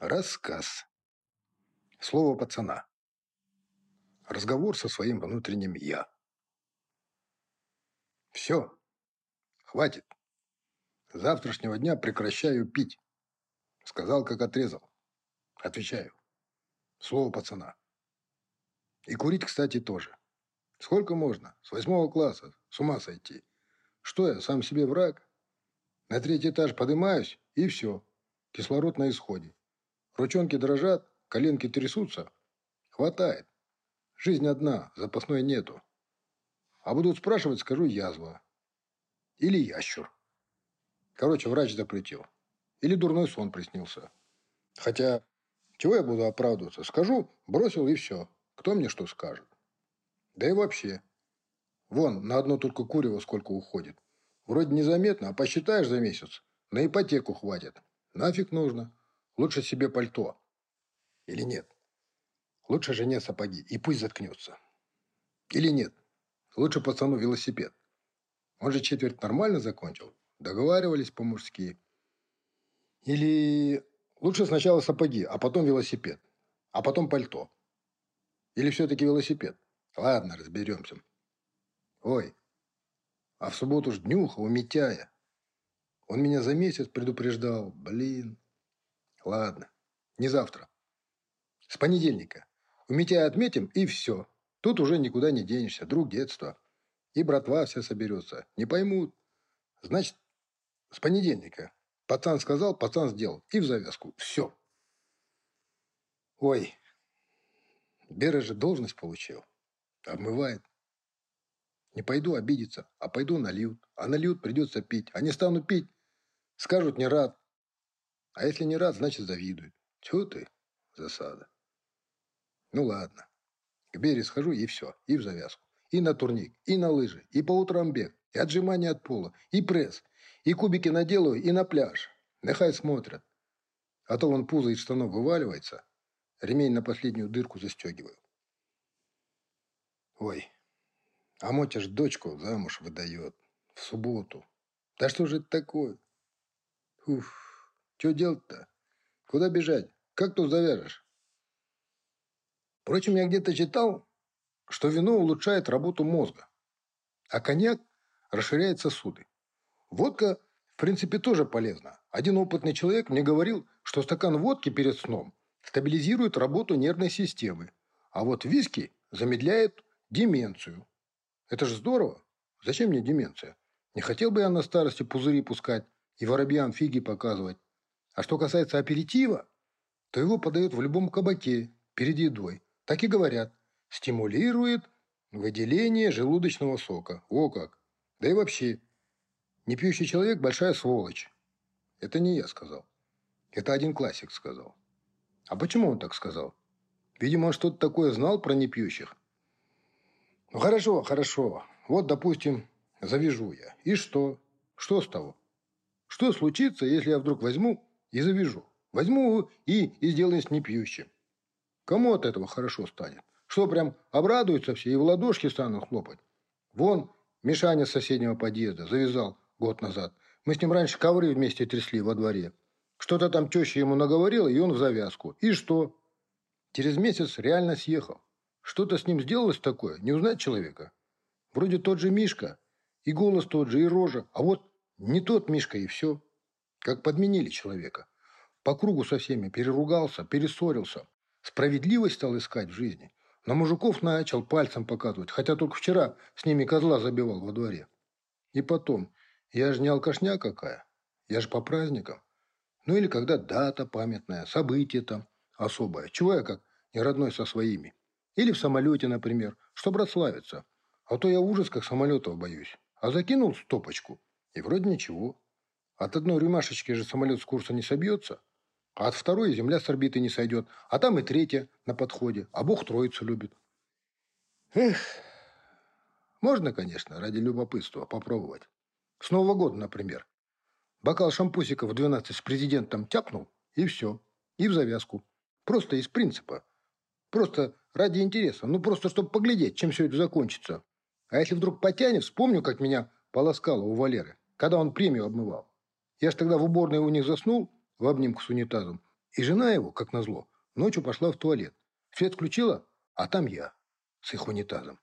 Рассказ. Слово пацана. Разговор со своим внутренним «я». Все. Хватит. С завтрашнего дня прекращаю пить. Сказал, как отрезал. Отвечаю. Слово пацана. И курить, кстати, тоже. Сколько можно? С восьмого класса. С ума сойти. Что я, сам себе враг? На третий этаж поднимаюсь, и все. Кислород на исходе. Ручонки дрожат, коленки трясутся. Хватает. Жизнь одна, запасной нету. А будут спрашивать, скажу язва. Или ящур. Короче, врач запретил. Или дурной сон приснился. Хотя, чего я буду оправдываться? Скажу, бросил и все. Кто мне что скажет? Да и вообще. Вон, на одно только курево сколько уходит. Вроде незаметно, а посчитаешь за месяц. На ипотеку хватит. Нафиг нужно. Лучше себе пальто. Или нет? Лучше жене сапоги, и пусть заткнется. Или нет? Лучше пацану велосипед. Он же четверть нормально закончил. Договаривались по-мужски. Или лучше сначала сапоги, а потом велосипед. А потом пальто. Или все-таки велосипед? Ладно, разберемся. Ой, а в субботу ж днюха у Митяя. Он меня за месяц предупреждал. Блин. Ладно, не завтра. С понедельника. У Митяя отметим, и все. Тут уже никуда не денешься. Друг детства. И братва вся соберется. Не поймут. Значит, с понедельника. Пацан сказал, пацан сделал. И в завязку. Все. Ой, Бера же должность получил. Обмывает. Не пойду обидеться, а пойду нальют. А нальют придется пить. А не стану пить, скажут не рад. А если не рад, значит завидует. Чего ты? Засада. Ну ладно. К Бере схожу и все. И в завязку. И на турник, и на лыжи, и по утрам бег, и отжимания от пола, и пресс, и кубики наделаю, и на пляж. Нехай смотрят. А то вон пузо из штанов вываливается. Ремень на последнюю дырку застегиваю. Ой, а Мотя ж дочку замуж выдает. В субботу. Да что же это такое? Уф. Что делать-то? Куда бежать? Как тут завяжешь? Впрочем, я где-то читал, что вино улучшает работу мозга, а коньяк расширяет сосуды. Водка, в принципе, тоже полезна. Один опытный человек мне говорил, что стакан водки перед сном стабилизирует работу нервной системы, а вот виски замедляет деменцию. Это же здорово. Зачем мне деменция? Не хотел бы я на старости пузыри пускать и воробьям фиги показывать. А что касается аперитива, то его подают в любом кабаке перед едой. Так и говорят. Стимулирует выделение желудочного сока. О как! Да и вообще, не пьющий человек – большая сволочь. Это не я сказал. Это один классик сказал. А почему он так сказал? Видимо, он что-то такое знал про непьющих. Ну, хорошо, хорошо. Вот, допустим, завяжу я. И что? Что с того? Что случится, если я вдруг возьму и завяжу. Возьму и, и сделаю с непьющим. Кому от этого хорошо станет? Что, прям обрадуются все и в ладошки станут хлопать? Вон, Мишаня с соседнего подъезда завязал год назад. Мы с ним раньше ковры вместе трясли во дворе. Что-то там теща ему наговорила, и он в завязку. И что? Через месяц реально съехал. Что-то с ним сделалось такое, не узнать человека. Вроде тот же Мишка, и голос тот же, и рожа. А вот не тот Мишка, и все. Как подменили человека. По кругу со всеми переругался, перессорился. Справедливость стал искать в жизни. На мужиков начал пальцем показывать, хотя только вчера с ними козла забивал во дворе. И потом, я же не алкашня какая, я же по праздникам. Ну или когда дата памятная, событие там особое. Чего я как не родной со своими? Или в самолете, например, чтобы расслабиться. А то я ужас как самолетов боюсь. А закинул стопочку, и вроде ничего. От одной рюмашечки же самолет с курса не собьется, а от второй земля с орбиты не сойдет, а там и третья на подходе, а Бог троицу любит. Эх, можно, конечно, ради любопытства попробовать. С Нового года, например. Бокал шампусика в 12 с президентом тяпнул, и все. И в завязку. Просто из принципа. Просто ради интереса. Ну, просто чтобы поглядеть, чем все это закончится. А если вдруг потянет, вспомню, как меня полоскало у Валеры, когда он премию обмывал. Я ж тогда в уборной у них заснул, в обнимку с унитазом. И жена его, как назло, ночью пошла в туалет. Свет включила, а там я с их унитазом.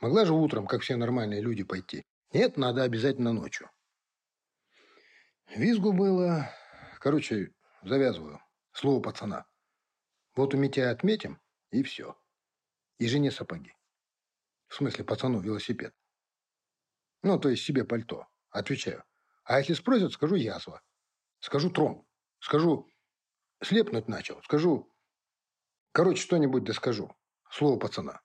Могла же утром, как все нормальные люди, пойти. Нет, надо обязательно ночью. Визгу было... Короче, завязываю. Слово пацана. Вот у Митя отметим, и все. И жене сапоги. В смысле, пацану велосипед. Ну, то есть себе пальто. Отвечаю. А если спросят, скажу язва. Скажу тромб. Скажу слепнуть начал. Скажу, короче, что-нибудь да скажу. Слово пацана.